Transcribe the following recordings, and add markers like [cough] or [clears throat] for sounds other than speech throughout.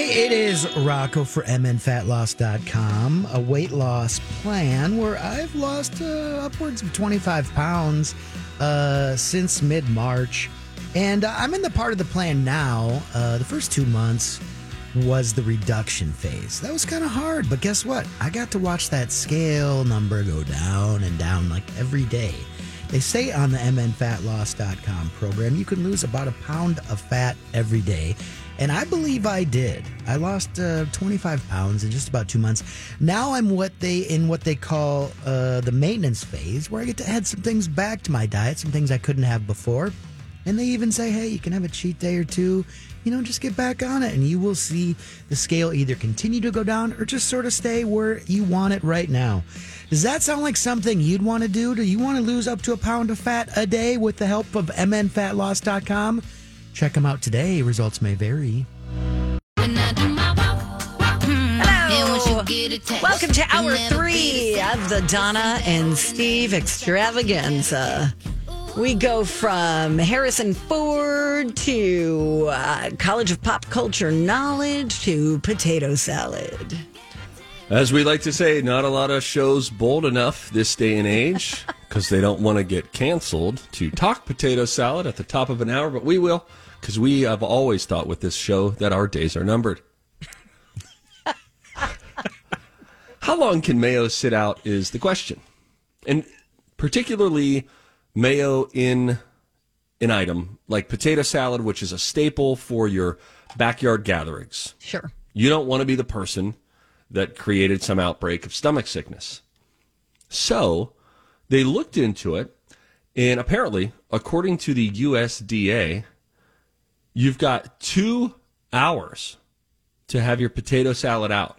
Hey, it is Rocco for MNFatLoss.com, a weight loss plan where I've lost uh, upwards of 25 pounds uh, since mid March. And uh, I'm in the part of the plan now. Uh, the first two months was the reduction phase. That was kind of hard, but guess what? I got to watch that scale number go down and down like every day. They say on the MNFatLoss.com program you can lose about a pound of fat every day. And I believe I did. I lost uh, 25 pounds in just about two months. Now I'm what they in what they call uh, the maintenance phase, where I get to add some things back to my diet, some things I couldn't have before. And they even say, hey, you can have a cheat day or two. You know, just get back on it, and you will see the scale either continue to go down or just sort of stay where you want it right now. Does that sound like something you'd want to do? Do you want to lose up to a pound of fat a day with the help of MNFatLoss.com? Check them out today. Results may vary. Welcome to hour three of the Donna and Steve extravaganza. We go from Harrison Ford to uh, College of Pop Culture Knowledge to potato salad. As we like to say, not a lot of shows bold enough this day and age [laughs] because they don't want to get canceled to talk potato salad at the top of an hour, but we will because we have always thought with this show that our days are numbered. [laughs] How long can mayo sit out is the question. And particularly mayo in an item like potato salad, which is a staple for your backyard gatherings. Sure. You don't want to be the person that created some outbreak of stomach sickness. So they looked into it, and apparently, according to the USDA, you've got two hours to have your potato salad out.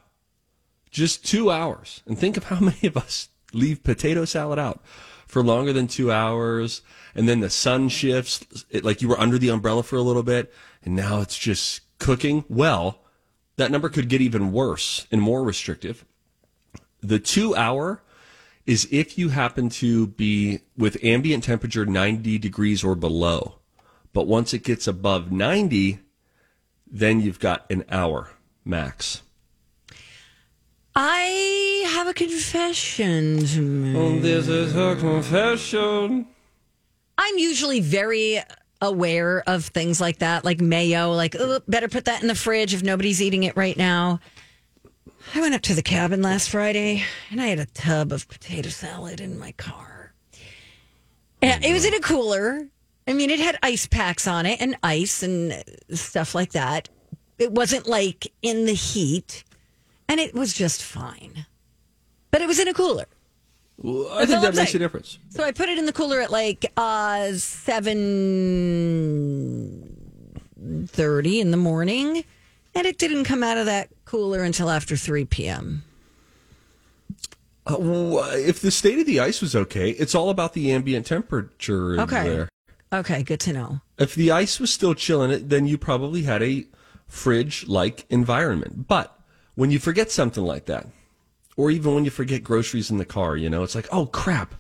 Just two hours. And think of how [laughs] many of us leave potato salad out for longer than two hours. And then the sun shifts, it, like you were under the umbrella for a little bit, and now it's just cooking. Well, that number could get even worse and more restrictive. The two hour is if you happen to be with ambient temperature 90 degrees or below. But once it gets above 90, then you've got an hour max. I have a confession to oh, make. Oh, this is a confession. I'm usually very aware of things like that, like mayo, like, oh, better put that in the fridge if nobody's eating it right now. I went up to the cabin last Friday and I had a tub of potato salad in my car. And it was in a cooler. I mean, it had ice packs on it and ice and stuff like that. It wasn't like in the heat and it was just fine. But it was in a cooler. Well, I think that makes a difference. So I put it in the cooler at like uh seven thirty in the morning, and it didn't come out of that cooler until after three p.m. Uh, well, if the state of the ice was okay, it's all about the ambient temperature Okay. there. Okay, good to know. If the ice was still chilling it, then you probably had a fridge like environment. But when you forget something like that, or even when you forget groceries in the car, you know, it's like, oh crap,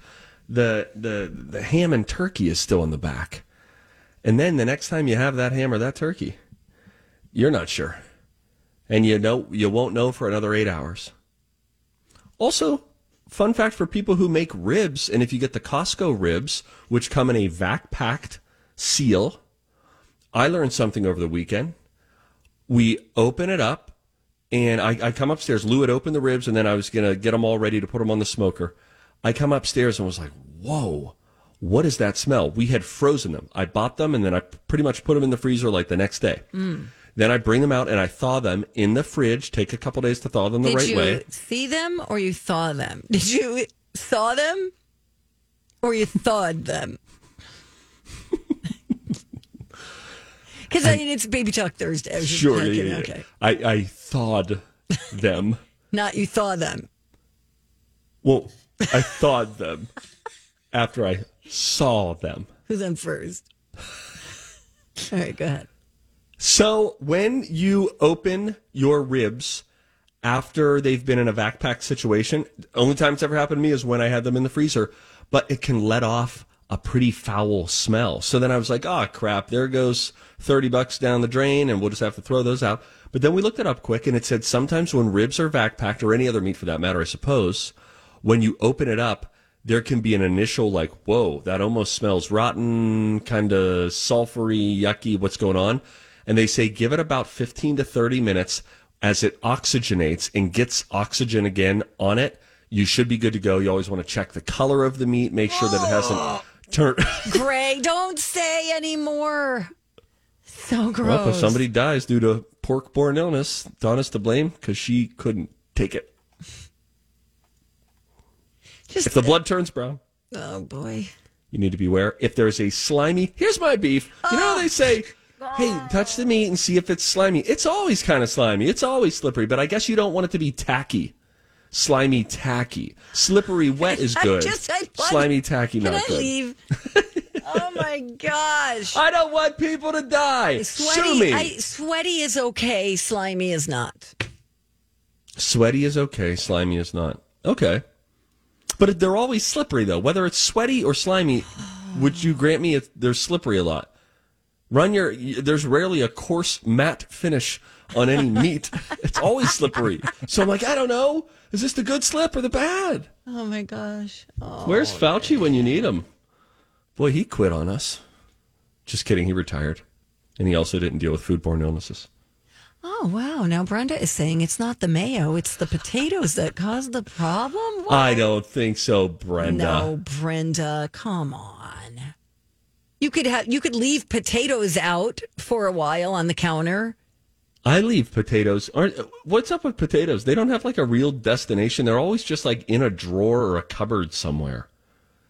the the the ham and turkey is still in the back. And then the next time you have that ham or that turkey, you're not sure. And you know you won't know for another eight hours. Also, fun fact for people who make ribs, and if you get the Costco ribs, which come in a vac packed seal, I learned something over the weekend. We open it up and I, I come upstairs. Lou had opened the ribs, and then I was gonna get them all ready to put them on the smoker. I come upstairs and was like, "Whoa, what is that smell?" We had frozen them. I bought them, and then I pretty much put them in the freezer like the next day. Mm. Then I bring them out and I thaw them in the fridge. Take a couple days to thaw them the Did right you way. see them or you thaw them? Did you thaw them or you thawed them? [laughs] Because I mean, it's Baby Talk Thursday. I Sure, yeah, yeah. okay. I, I thawed them. [laughs] Not you thaw them. Well, I thawed them after I saw them. Who's on first? [laughs] All right, go ahead. So when you open your ribs after they've been in a vac pack situation, only time it's ever happened to me is when I had them in the freezer, but it can let off a pretty foul smell. So then I was like, oh crap, there goes 30 bucks down the drain and we'll just have to throw those out. But then we looked it up quick and it said sometimes when ribs are vac packed or any other meat for that matter, I suppose, when you open it up, there can be an initial like, whoa, that almost smells rotten, kind of sulfury, yucky, what's going on? And they say give it about 15 to 30 minutes as it oxygenates and gets oxygen again on it. You should be good to go. You always want to check the color of the meat, make sure that it hasn't turned. [laughs] Greg, don't say anymore. So gross. well, if somebody dies due to pork borne illness, Donna's to blame because she couldn't take it. Just, If the blood turns brown, oh boy. you need to beware. If there's a slimy, here's my beef. You know, how oh. they say, hey, touch the meat and see if it's slimy. It's always kind of slimy. It's always slippery, but I guess you don't want it to be tacky. Slimy, tacky. Slippery, wet is [laughs] I good. just- I slimy, tacky, Can not I good. leave? [laughs] oh my gosh. I don't want people to die. Sue Sweaty, me. I, sweaty is okay. Slimy is not. Sweaty is okay. Slimy is not. Okay. But they're always slippery, though. Whether it's sweaty or slimy, would you grant me they're slippery a lot? Run your. There's rarely a coarse matte finish on any [laughs] meat. it's always slippery. So I'm like, I don't know. Is this the good slip or the bad? Oh my gosh. Oh. Where's Fauci when you need him? Boy, he quit on us. Just kidding. He retired, and he also didn't deal with foodborne illnesses. Oh wow. Now Brenda is saying it's not the mayo, it's the potatoes that cause the problem. What? I don't think so, Brenda. No, Brenda, come on. You could have you could leave potatoes out for a while on the counter. I leave potatoes. Aren't what's up with potatoes? They don't have like a real destination. They're always just like in a drawer or a cupboard somewhere.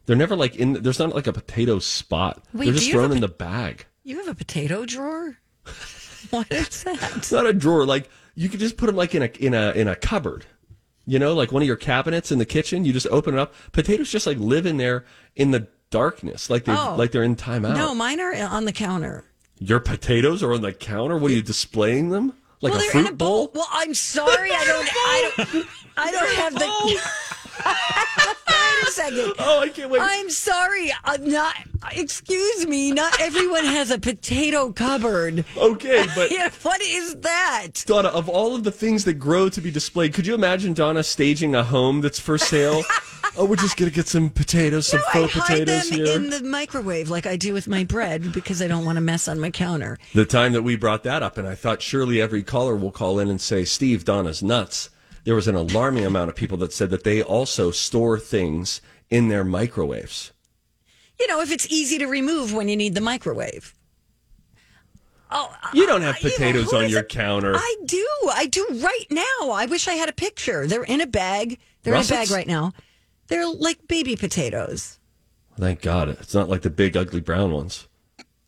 They're never like in. There's not like a potato spot. Wait, They're just thrown in po- the bag. You have a potato drawer? [laughs] what is that? It's not a drawer. Like you could just put them like in a in a in a cupboard. You know, like one of your cabinets in the kitchen. You just open it up. Potatoes just like live in there in the darkness, like they Oh. like they're in timeout. No, mine are on the counter. Your potatoes are on the counter. What are you displaying them? Like well, a they're fruit in a bowl. Well, I'm sorry, I don't, I don't, I don't have the. [laughs] Second. Oh, I can't wait. I'm sorry. I'm not. Excuse me. Not everyone has a potato cupboard. okay, [laughs] but Yeah, what is that? Donna, of all of the things that grow to be displayed, could you imagine Donna staging a home that's for sale? [laughs] oh, we're just gonna get some potatoes, some No, I hide potatoes them here. in the microwave like I do with my bread because I don't want to mess on my counter. the time that we brought that up, and I thought surely every caller will call in and say, "Steve, Donna's nuts." There was an alarming amount of people that said that they also store things in their microwaves. You know, if it's easy to remove when you need the microwave. Oh, You don't have I- you know, potatoes on your it? counter. I do. I do right now. I wish I had a picture. They're in a bag. They're in a bag right now. They're like baby potatoes. Thank God, it's not like the big ugly brown ones.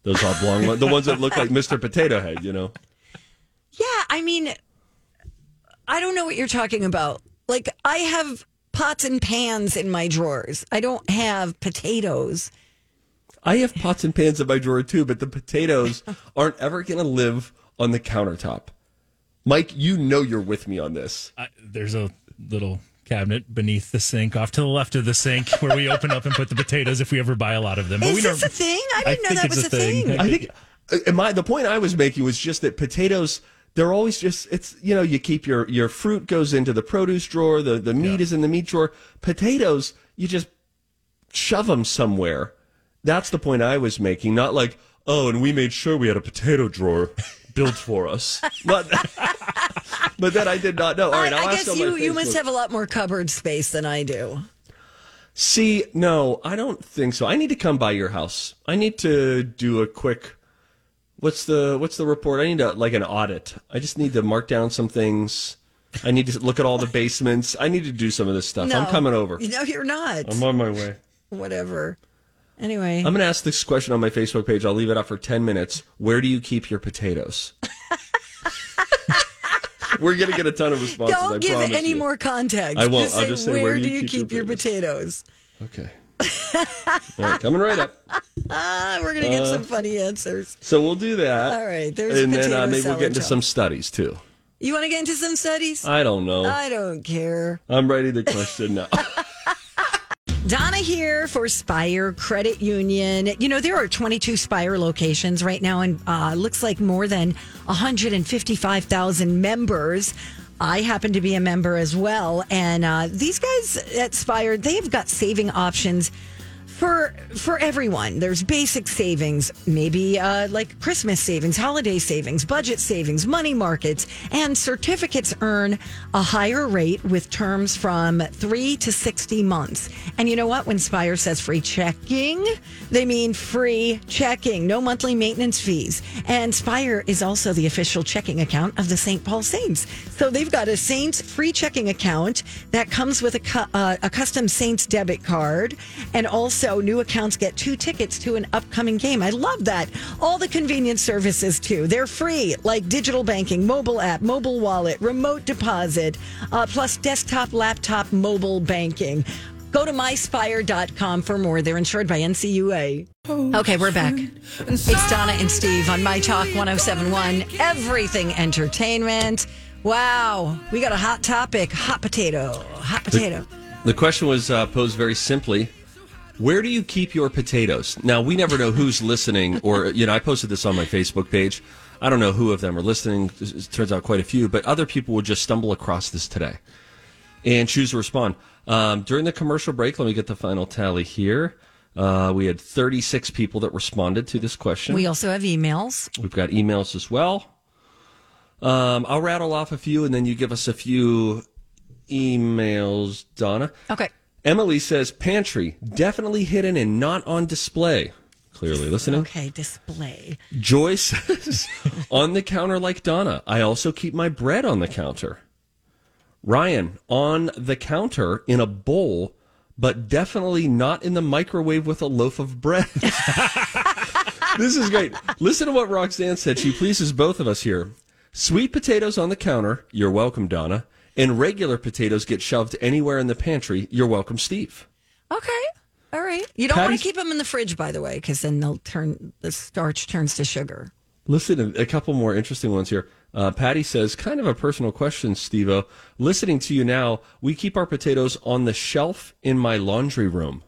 Those oblong ones, the ones that look like Mr. Potato Head. You know. [laughs] Yeah, I mean, I don't know what you're talking about. Like, I have pots and pans in my drawers. I don't have potatoes. I have pots and pans in my drawer too, but the potatoes [laughs] aren't ever going to live on the countertop. Mike, you know you're with me on this. I, there's a little cabinet beneath the sink, off to the left of the sink, [laughs] where we open up and put the potatoes if we ever buy a lot of them. Is we this don't- a thing? I didn't know think that it's was a thing. I think uh, and my the point I was making was just that potatoes they're always just it's you know you keep your your fruit goes into the produce drawer, the the meat is in the meat drawer. Potatoes you just shove them somewhere. That's the point I was making, not like oh, and we made sure we had a potato drawer [laughs] built for us. But [laughs] but then I did not know. All right, I, I'll I guess on you, you must have a lot more cupboard space than I do. See, no, I don't think so. I need to come by your house. I need to do a quick. What's the what's the report? I need to like an audit. I just need to mark down some things. I need to look at all the basements. I need to do some of this stuff. I'm coming over. No, you're not. I'm on my way. Whatever. Anyway, I'm going to ask this question on my Facebook page. I'll leave it up for 10 minutes. Where do you keep your potatoes? [laughs] We're going to get a ton of responses. I don't give any you. more context. I won't. Just I'll say, just say, where, do you keep, your potatoes? Okay. Right, coming right up. [laughs] We're gonna get some funny answers. So we'll do that. All right, there's and then uh, maybe we'll get into some studies too. You want to get into some studies? I don't know. I don't care. I'm ready to question now. [laughs] Donna here for Spire Credit Union. You know, there are 22 Spire locations right now, and uh, looks like more than 155,000 members. I happen to be a member as well. And uh, these guys at Spire, they've got saving options for for everyone. There's basic savings, maybe uh, like Christmas savings, holiday savings, budget savings, money markets, and certificates earn a higher rate with terms from three to sixty months. And you know what? When Spire says free checking, they mean free checking, no monthly maintenance fees. And Spire is also the official checking account of the St. Paul Saints. So they've got a Saints free checking account that comes with a, cu- uh, a custom Saints debit card. And also, new accounts get two tickets to an upcoming game. I love that. All the convenience services, too. They're free, like digital banking, mobile app, mobile wallet, remote deposit, uh, plus desktop, laptop, mobile banking. Go to myspire.com for more. They're insured by NCUA. Okay, we're back. It's Donna and Steve on My Talk 1071, Everything Entertainment. Wow, we got a hot topic hot potato. Hot potato. the question was uh, posed very simply. Where do you keep your potatoes? Now, we never know who's listening, or, [laughs] you know, I posted this on my Facebook page. I don't know who of them are listening. It turns out quite a few, but other people would just stumble across this today and choose to respond. Um, during the commercial break, let me get the final tally here. Uh, we had 36 people that responded to this question. We also have emails. We've got emails as well. Um, I'll rattle off a few, and then you give us a few emails, Donna. Okay. Emily says pantry definitely hidden and not on display. Clearly listening. Okay, display. Joy [laughs] says on the counter like Donna. I also keep my bread on the counter. Ryan on the counter in a bowl, but definitely not in the microwave with a loaf of bread. [laughs] this is great. Listen to what Roxanne said. She pleases both of us here. Sweet potatoes on the counter. You're welcome, Donna. And regular potatoes get shoved anywhere in the pantry. You're welcome, Steve. Okay. All right. You don't want to keep them in the fridge, by the way, because then they'll turn, the starch turns to sugar. Listen, a couple more interesting ones here. Uh, Patty says, kind of a personal question, Stevo. Listening to you now, we keep our potatoes on the shelf in my laundry room.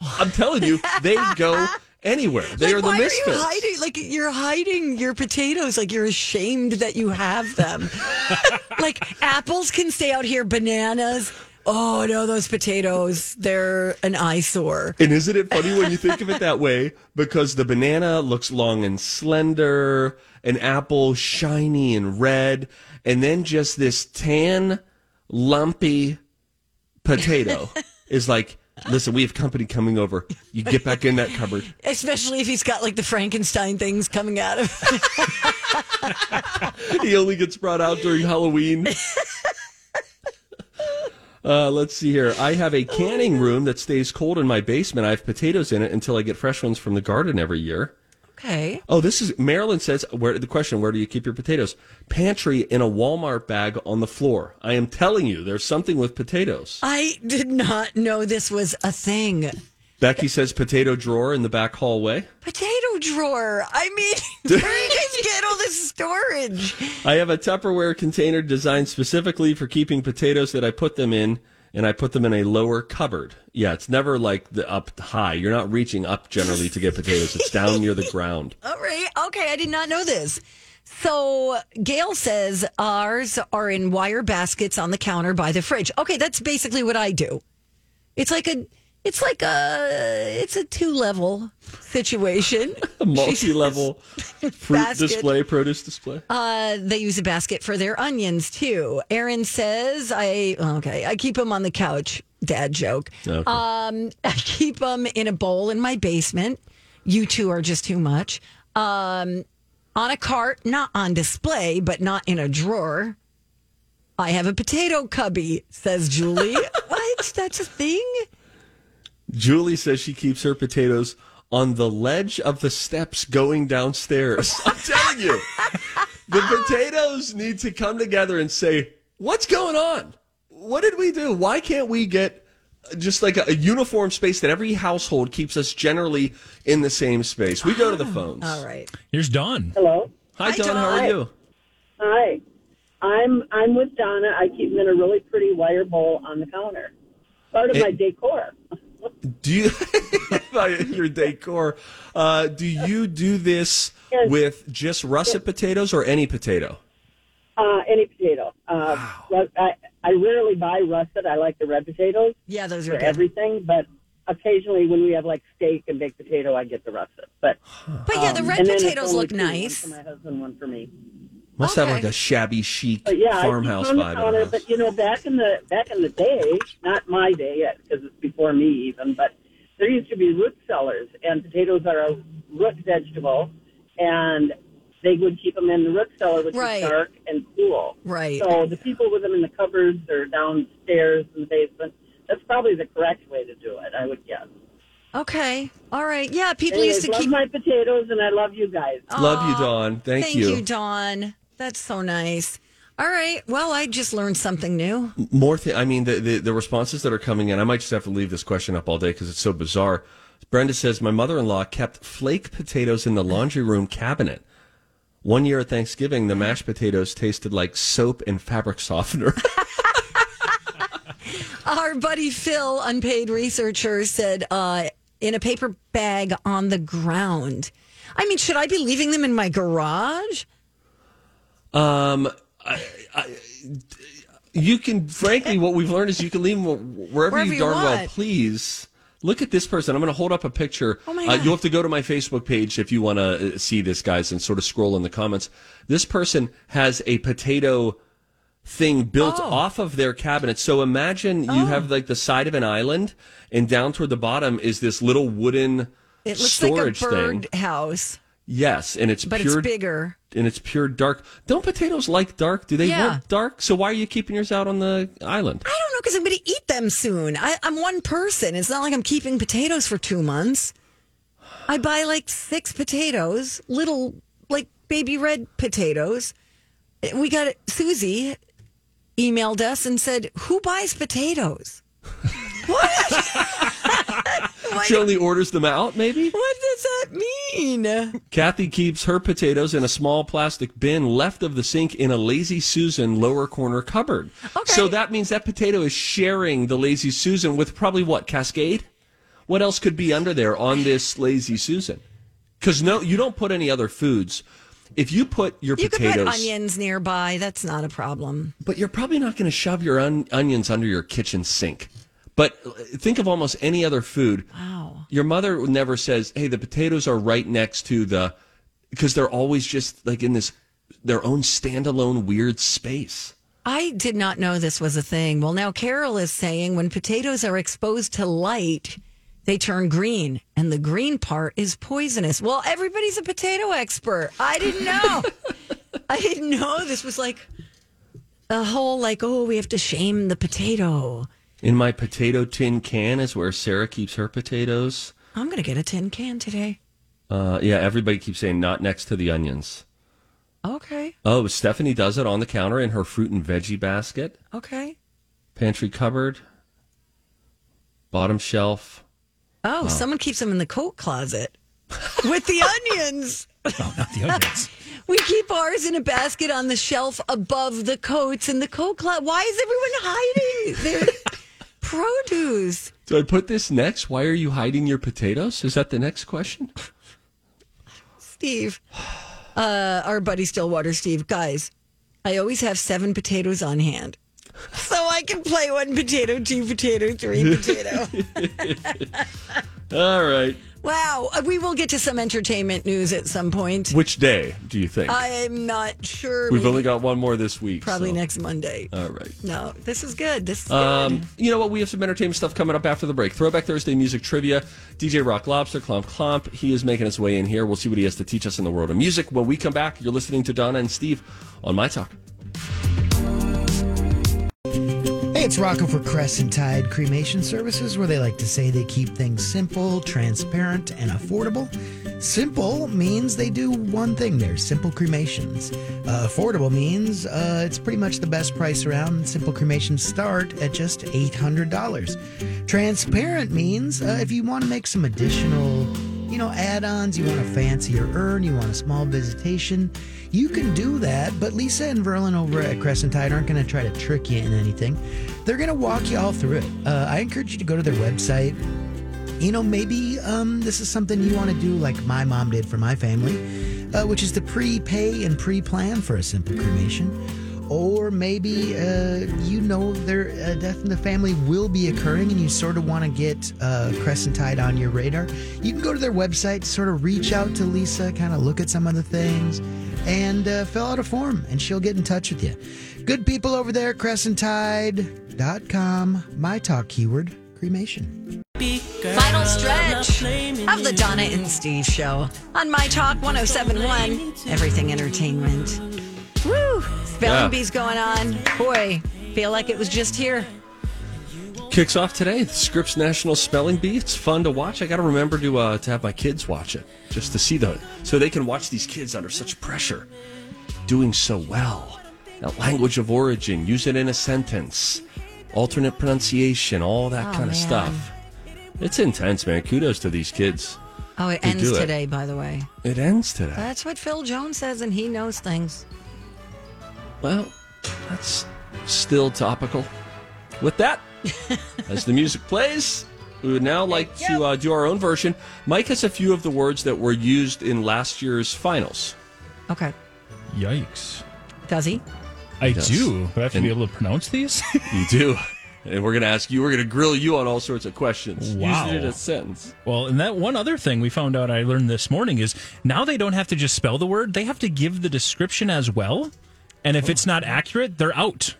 I'm telling you, they go [laughs] anywhere. They like, are the why misfits. are you hiding? Like you're hiding your potatoes. Like you're ashamed that you have them. [laughs] like apples can stay out here. Bananas. Oh no, those potatoes. They're an eyesore. And isn't it funny when you think of it that way? Because the banana looks long and slender, an apple shiny and red, and then just this tan, lumpy potato [laughs] is like, listen, we have company coming over. You get back in that cupboard. Especially if he's got like the Frankenstein things coming out of. he only gets brought out during Halloween. Uh, let's see here. I have a canning room that stays cold in my basement. I have potatoes in it until I get fresh ones from the garden every year. Okay. Oh, this is Marilyn says. Where the question? Where do you keep your potatoes? Pantry in a Walmart bag on the floor. I am telling you, there's something with potatoes. I did not know this was a thing. Becky says potato drawer in the back hallway. Potato drawer. I mean, [laughs] [laughs] where do you guys get all this storage? I have a Tupperware container designed specifically for keeping potatoes that I put them in, and I put them in a lower cupboard. Yeah, it's never like the up high. You're not reaching up generally to get potatoes. It's down near the ground. [laughs] All right. Okay. I did not know this. So Gail says ours are in wire baskets on the counter by the fridge. Okay. That's basically what I do. It's like a, It's like a it's a two level situation. [laughs] A multi-level [laughs] fruit Basket. display, produce display. Uh, they use a basket for their onions too. Aaron says, "I okay, I keep them on the couch." Dad joke. Okay. Um, [laughs] I keep them in a bowl in my basement. You two are just too much. Um, on a cart, not on display, but not in a drawer. I have a potato cubby, says Julie. what? That's a thing? Julie says she keeps her potatoes on the ledge of the steps going downstairs. [laughs] I'm telling you, the potatoes need to come together and say, "What's going on? What did we do? Why can't we get?" Just like a, a uniform space that every household keeps us generally in the same space. We go to the ah, phones. All right. Here's Dawn. Hello. Hi, Hi, Don. How are you? Hi. I'm I'm with Donna. I keep them in a really pretty wire bowl on the counter. Part of It- my decor. Do you [laughs] by your decor? Uh, do you do this Yes. with just russet potatoes or any potato? Uh, any potato. Uh, rus- I, I rarely buy russet. I like the red potatoes Yeah, those for are good. everything, but occasionally when we have like steak and baked potato, I get the russet. But But yeah, the um, red and then it's potatoes look two, one nice. for my husband, one for me. Must have like a shabby chic But yeah, farmhouse I vibe. on the counter, in but you know, back in the back in the day, not my day yet because it's before me even, but there used to be root cellars, and potatoes are a root vegetable, and they would keep them in the root cellar, which Right. is dark and cool. Right. So the people with them in the cupboards or downstairs in the basement, that's probably the correct way to do it. I would guess. Okay. All right. Yeah, people Anyways, used to love keep. my potatoes, and I love you guys. Love you, Aw, Dawn. Thank, Thank you, Dawn. That's so nice. All right. Well, I just learned something new. More, th- I mean, the, the the responses that are coming in. I might just have to leave this question up all day because it's so bizarre. Brenda says my mother-in-law kept flake potatoes in the laundry room cabinet. One year at Thanksgiving, the mashed potatoes tasted like soap and fabric softener. [laughs] Our buddy Phil, unpaid researcher, said uh, in a paper bag on the ground. I mean, should I be leaving them in my garage? Um, I, I, you can, frankly, what we've learned is you can leave them wherever, Wherever you you darn well please. Look at this person. I'm going to hold up a picture. Oh, my Uh, God. you'll have to go to my Facebook page if you want to see this, guys, and sort of scroll in the comments. This person has a potato thing built Oh. off of their cabinet. So imagine you have like the side of an island, and down toward the bottom is this little wooden It looks like a storage bird thing. house, Yes, and it's but pure it's bigger. and it's pure dark. Don't potatoes like dark? Do they Yeah. want dark? So why are you keeping yours out on the island? I don't know because I'm going to eat them soon. I, I'm one person. It's not like I'm keeping potatoes for two months. I buy like six potatoes, little like baby red potatoes. We got Susie emailed us and said, "Who buys potatoes? [laughs] [laughs] [laughs] She only orders them out, maybe? What does that mean?" Kathy keeps her potatoes in a small plastic bin left of the sink in a Lazy Susan lower corner cupboard. Okay. So that means that potato is sharing the Lazy Susan with probably what, Cascade? What else could be under there on this Lazy Susan? Because no, you don't put any other foods. If you put your You could put onions nearby. That's not a problem. but you're probably not going to shove your on- onions under your kitchen sink. But uh, think of almost any other food. Wow. Your mother never says, "Hey, the potatoes are right next to the," because they're always just like in this their own standalone weird space. I did not know this was a thing. Well, now Carol is saying when potatoes are exposed to light, they turn green, and the green part is poisonous. Well, everybody's a potato expert. I didn't know. [laughs] I didn't know this was like a whole like, oh, we have to shame the potato. In my potato tin can is where Sarah keeps her potatoes. I'm gonna get a tin can today. Uh, yeah, everybody keeps saying not next to the onions. Okay, Oh, Stephanie does it on the counter in her fruit and veggie basket, okay. pantry cupboard, bottom shelf. Oh, someone keeps them in the coat closet [laughs] with the onions. Oh, not the onions. [laughs] We keep ours in a basket on the shelf above the coats in the coat closet. Why is everyone hiding their produce? Do I put this next? Why are you hiding your potatoes? Is that the next question? Steve, [sighs] uh, our buddy Stillwater Steve, guys, I always have seven potatoes on hand. so I can play one potato, two potato, three potato. [laughs] All right. Wow. Uh, We will get to some entertainment news at some point. Which day do you think? I'm not sure. We've only got one more this week. probably so- next Monday. All right. No, this is good. This is Um, good. you know what? We have some entertainment stuff coming up after the break. Throwback Thursday music trivia. DJ Rock Lobster, Clomp Clomp. He is making his way in here. We'll see what he has to teach us in the world of music. When we come back, you're listening to Donna and Steve on My Talk. It's Rocco for Crescent Tide Cremation Services, where they like to say they keep things simple, transparent, and affordable. Simple means they do one thing there simple cremations. Uh, affordable means uh, it's pretty much the best price around. Simple cremations start at just $800. Transparent means uh, if you want to make some additional you know, add-ons, you want a fancier urn, you want a small visitation, you can do that. But Lisa and Verlin over at Crescent Tide aren't going to try to trick you in anything. They're going to walk you all through it. Uh, I encourage you to go to their website. You know, maybe um, this is something you want to do like my mom did for my family, uh, which is to prepay and pre-plan for a simple cremation. Or maybe uh, you know their uh, death in the family will be occurring and you sort of want to get uh, Crescent Tide on your radar. You can go to their website, sort of reach out to Lisa, kind of look at some of the things, and uh, fill out a form, and she'll get in touch with you. Good people over there, crescenttide.com. My talk keyword cremation. Final stretch of the Donna and Steve show on My Talk 1071, Everything Entertainment. Woo! Spelling Yeah. bees going on. Boy, feel like it was just here. Kicks off today. The Scripps National Spelling Bee. It's fun to watch. I got to remember to uh, to have my kids watch it just to see the so they can watch these kids under such pressure, doing so well. That language of origin, use it in a sentence, alternate pronunciation, all that Oh, kind of man. stuff. It's intense, man. Kudos to these kids. Oh, it ends do it. today, by the way. It ends today. That's what Phil Jones says, and he knows things. Well, that's still topical. With that, [laughs] as the music plays, we would now like to uh, do our own version. Mike has a few of the words that were used in last year's finals. Okay. Yikes. Does he? I Yes. do, but I have to And- be able to pronounce these. [laughs] You do. And we're going to ask you, we're going to grill you on all sorts of questions. Wow. Use it in a sentence. well, and that one other thing we found out I learned this morning is now they don't have to just spell the word; they have to give the description as well. And if it's not accurate, they're out.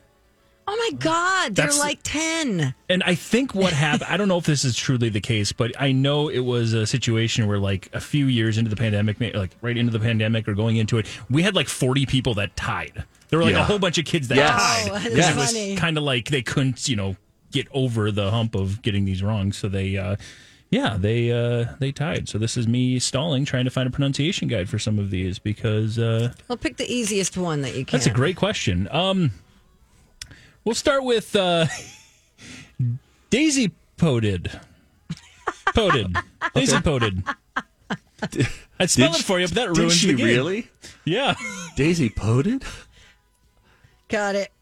Oh my God, they're That's- like 10. And I think what happened, I don't know if this is truly the case, but I know it was a situation where, like, a few years into the pandemic, may- like right into the pandemic or going into it, we had like 40 people that tied. There were like Yeah. a whole bunch of kids that Yes. tied. Oh, that's Because it was kind of like they couldn't, you know, get over the hump of getting these wrong. So they, uh, yeah, they uh, they tied. So this is me stalling, trying to find a pronunciation guide for some of these because uh, Well, pick the easiest one that you can. that's a great question. Um, we'll start with uh, [laughs] Daisy Poded. Poded. dasypodid. [laughs] I'd spell Did it for you, but that Did ruins she the game. really? Yeah. dasypodid? Got it.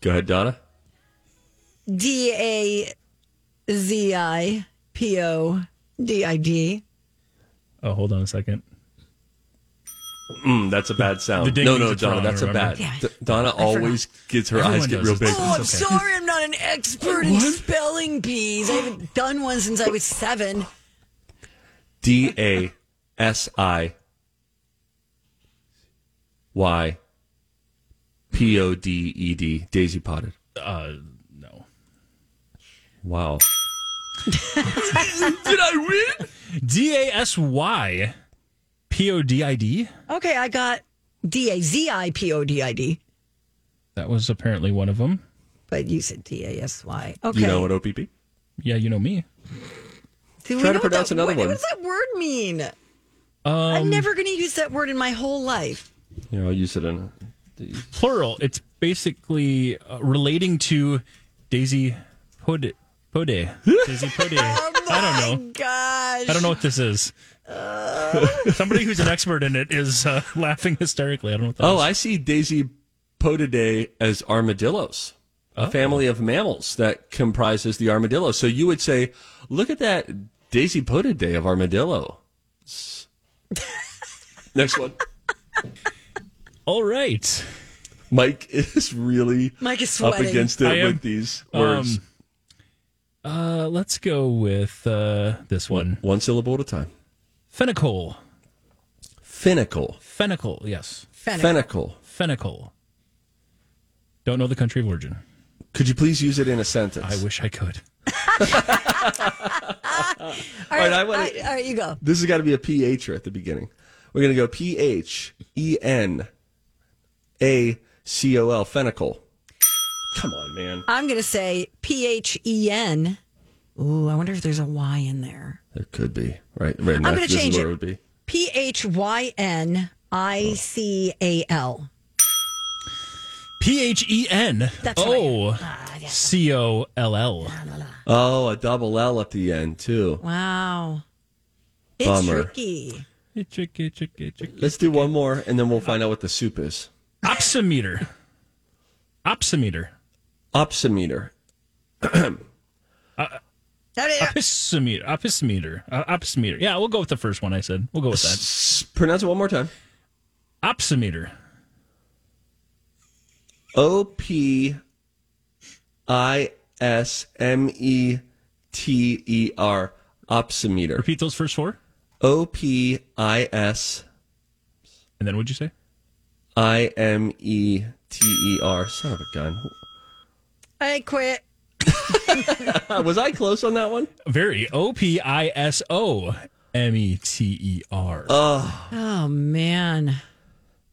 Go ahead, Donna. D A Z I P O D I D. Oh, hold on a second. Mm, that's a bad sound. The no, no, Donna, wrong, that's a bad. Yeah. D- Donna always gets her Everyone eyes get does real big. Oh, I'm okay. sorry, I'm not an expert in spelling bees. I haven't done one since I was seven. D A S I Y P O D E D. Daisy potted. Uh, no. Wow. [laughs] [laughs] Did I win? D A S Y P O D I D. Okay, I got D A Z I P O D I D, That was apparently one of them. but you said D A S Y. Okay. You know what OPP? Yeah, you know me. Do we Try to pronounce that- another what- one. What does that word mean? Um, I'm never going to use that word in my whole life. You know, I'll use it in. plural. It's basically uh, relating to Daisy Pode. Pode. [laughs] Daisy Pode. I don't know. Gosh. I don't know what this is. [laughs] Somebody who's an expert in it is uh, [laughs] laughing hysterically. I don't know what that Oh, is. I see Daisy potidae as armadillos, a family of mammals that comprises the armadillo. So you would say, look at that Dasypodidae of armadillo. [laughs] Next one. All right. Mike is really Mike is up against it am. with these words. Um, uh, let's go with uh, this one. One syllable at a time. Fenical. Finical. Fenical, yes. Fennec. Fenical. Fenical. Don't know the country of origin. Could you please use it in a sentence? I wish I could. [laughs] All All right, right, I wanna- right, all right, you go. This has got to be a PH at the beginning. We're going to go P H E N A C O L, Fenical. Come on, man. I'm going to say P H E N. Ooh, I wonder if there's a Y in there. There could be. Right. right I'm now, going to change where it. it would be. P H Y N I C A L. P H E N That's O Ah, C O L L. Oh, a double L at the end, too. Wow. It's Bummer. tricky. Chicky, tricky, chicky. Let's do one more, and then we'll find out what the soup is. Opsimeter. Opsimeter. Opsimeter. [clears throat] Opsimeter. Opsimeter. Uh, opsimeter. Yeah, we'll go with the first one I said. We'll go with that. S- Pronounce it one more time. Opsimeter. O P I S M E T E R. Opsimeter. Repeat those first four. O P I S And then what'd you say? I M E T E R. Son of a gun. I quit. [laughs] Was I close on that one? Very. O P I S O M E T E R. Oh, man.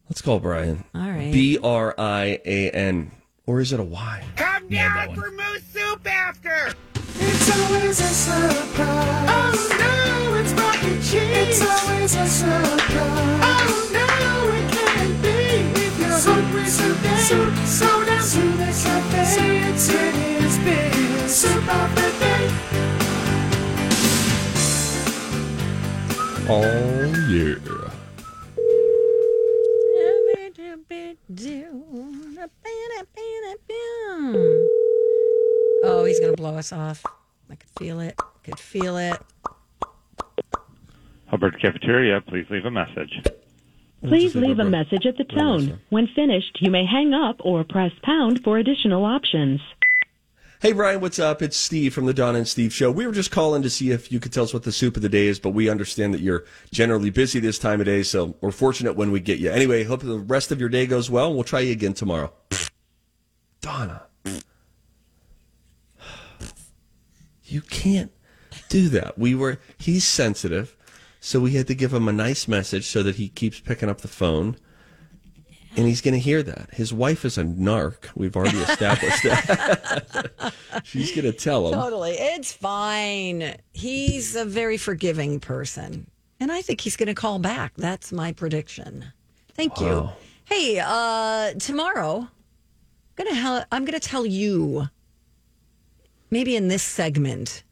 Let's call Brian. All right. B R I A N. Or is it a Y? Come Nailed that down for moose soup after. It's always a surprise. Oh no, it's mac and cheese. It's always a surprise. Oh no, it can't be. If you're hungry today, soup, so down to the cafe. Say it's it is big. Soup of the day. Oh, yeah. Oh, he's going to blow us off. I could feel it. Could feel it. Hubbard Cafeteria, please leave a message. Please leave a message at the tone. When finished, you may hang up or press pound for additional options. Hey, Brian, what's up? It's Steve from the Don and Steve Show. We were just calling to see if you could tell us what the soup of the day is, but we understand that you're generally busy this time of day, so we're fortunate when we get you. Anyway, hope the rest of your day goes well, and we'll try you again tomorrow. Donna. You can't do that. We were, he's sensitive, so we had to give him a nice message so that he keeps picking up the phone. And he's going to hear that. His wife is a narc. We've already established that. [laughs] She's going to tell him. Totally. It's fine. He's a very forgiving person. And I think he's going to call back. That's my prediction. Thank you. Hey, uh, tomorrow, I'm going to I'm going to tell you maybe in this segment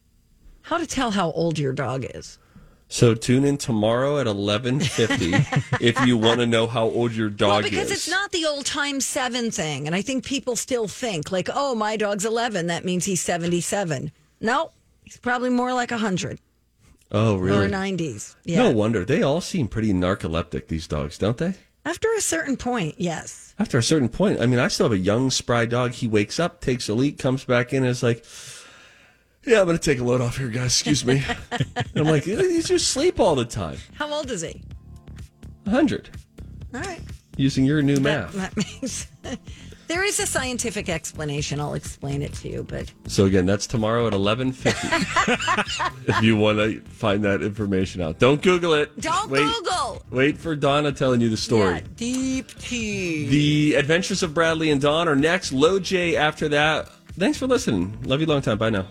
how to tell how old your dog is. So tune in tomorrow at 11:50 [laughs] if you want to know how old your dog is. well, because is. it's not the old time 7 thing and I think people still think like, "Oh, my dog's 11, that means he's 77." No, he's probably more like 100 oh, really? or? 90s. Yeah. No wonder. They all seem pretty narcoleptic these dogs, don't they? After a certain point, yes. After a certain point, I mean, I still have a young spry dog. He wakes up, takes a leak, comes back in, and is like, "Yeah, I'm going to take a load off here, guys. Excuse me." [laughs] I'm like, "You just sleep all the time." How old is he? 100 All right. using your new math. that makes. [laughs] there is a scientific explanation. I'll explain it to you, but So again, that's tomorrow at 11:50. [laughs] if you want to find that information out, don't Google it. Don't wait, Google. Wait for Donna telling you the story. Yeah, deep tea. The Adventures of Bradley and Dawn are next. Low J after that. Thanks for listening. Love you long time. Bye now.